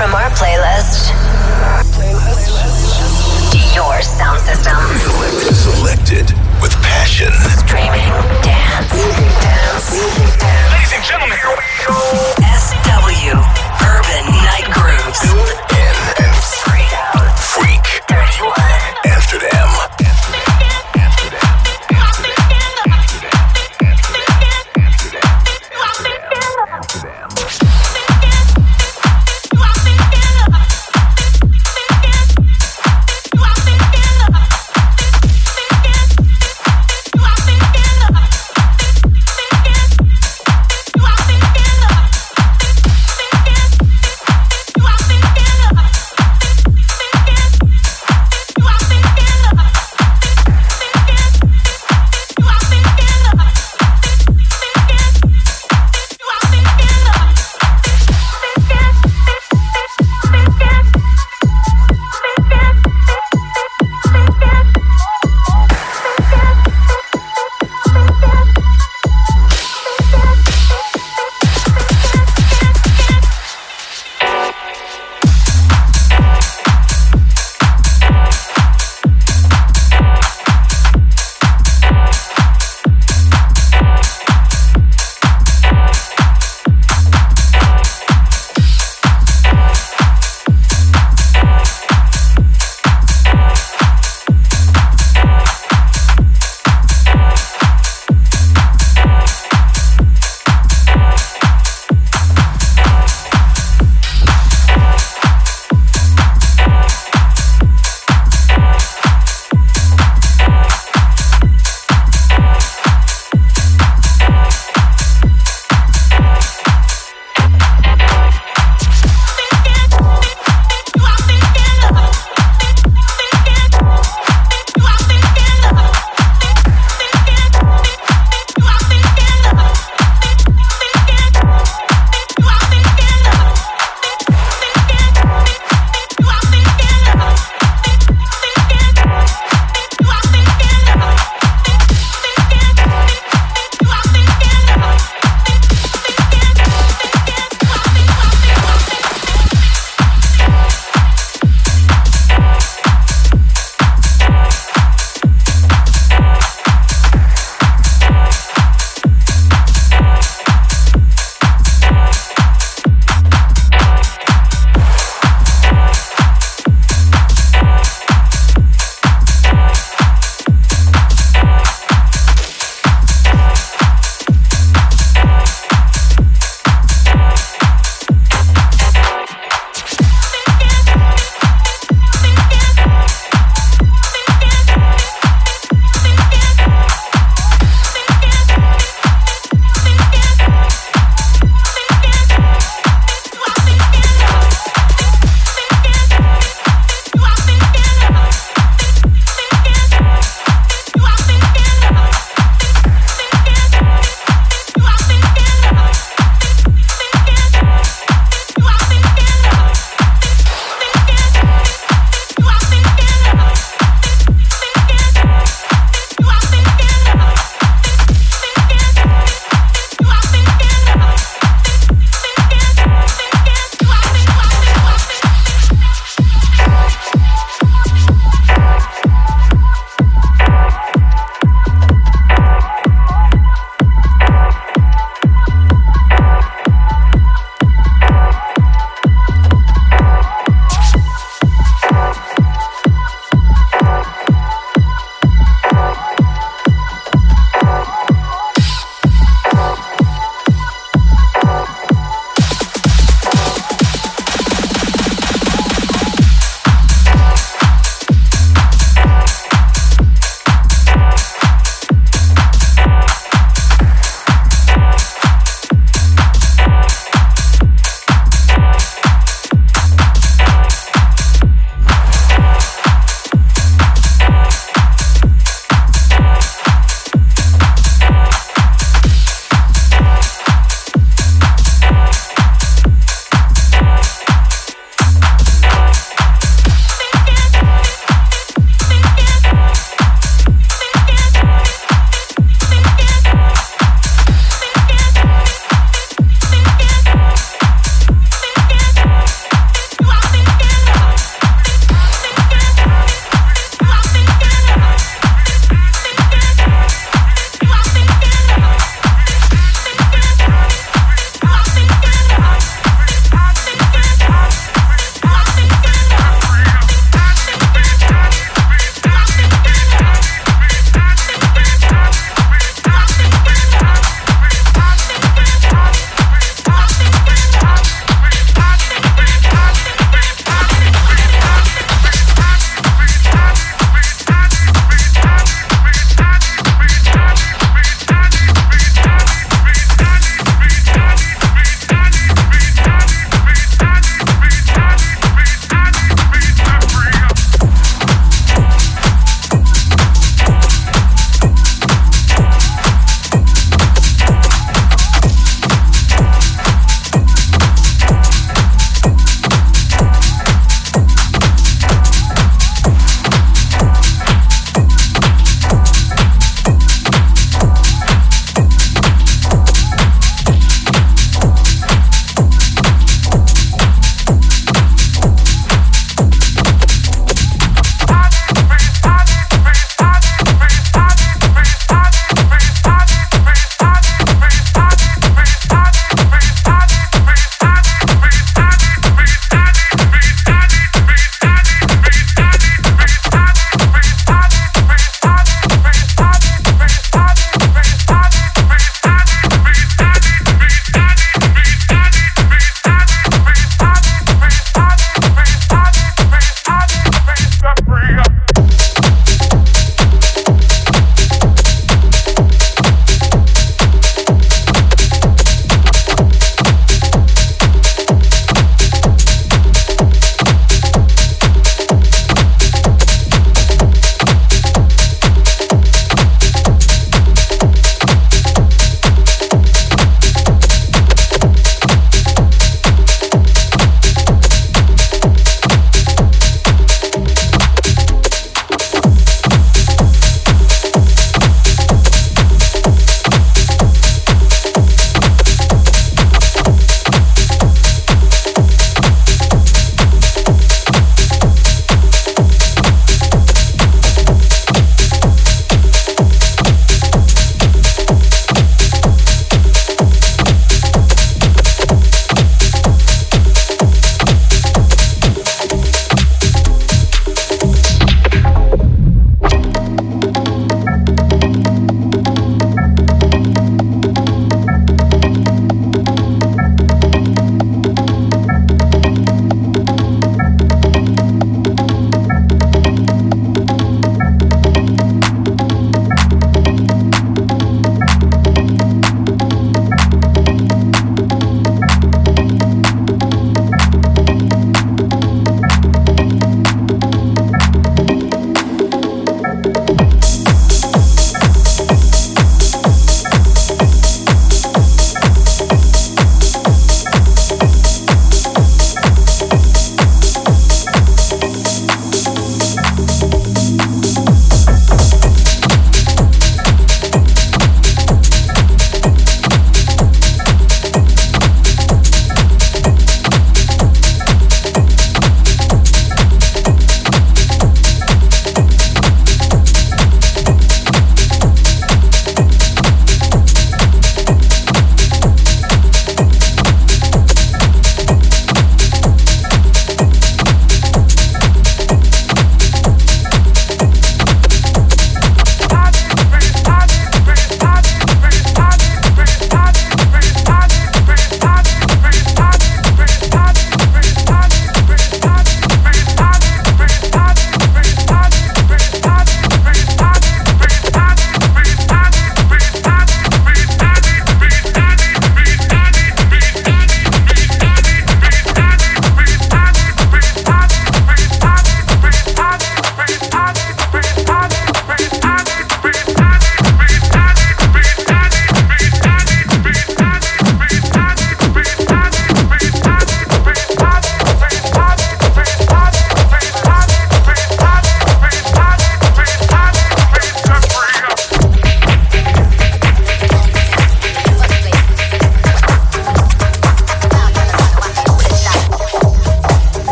from our playlist. Your sound system. Selected, selected with passion. Streaming, dance, dance, dance. Ladies and gentlemen, here we go. SW Urban Night Grooves.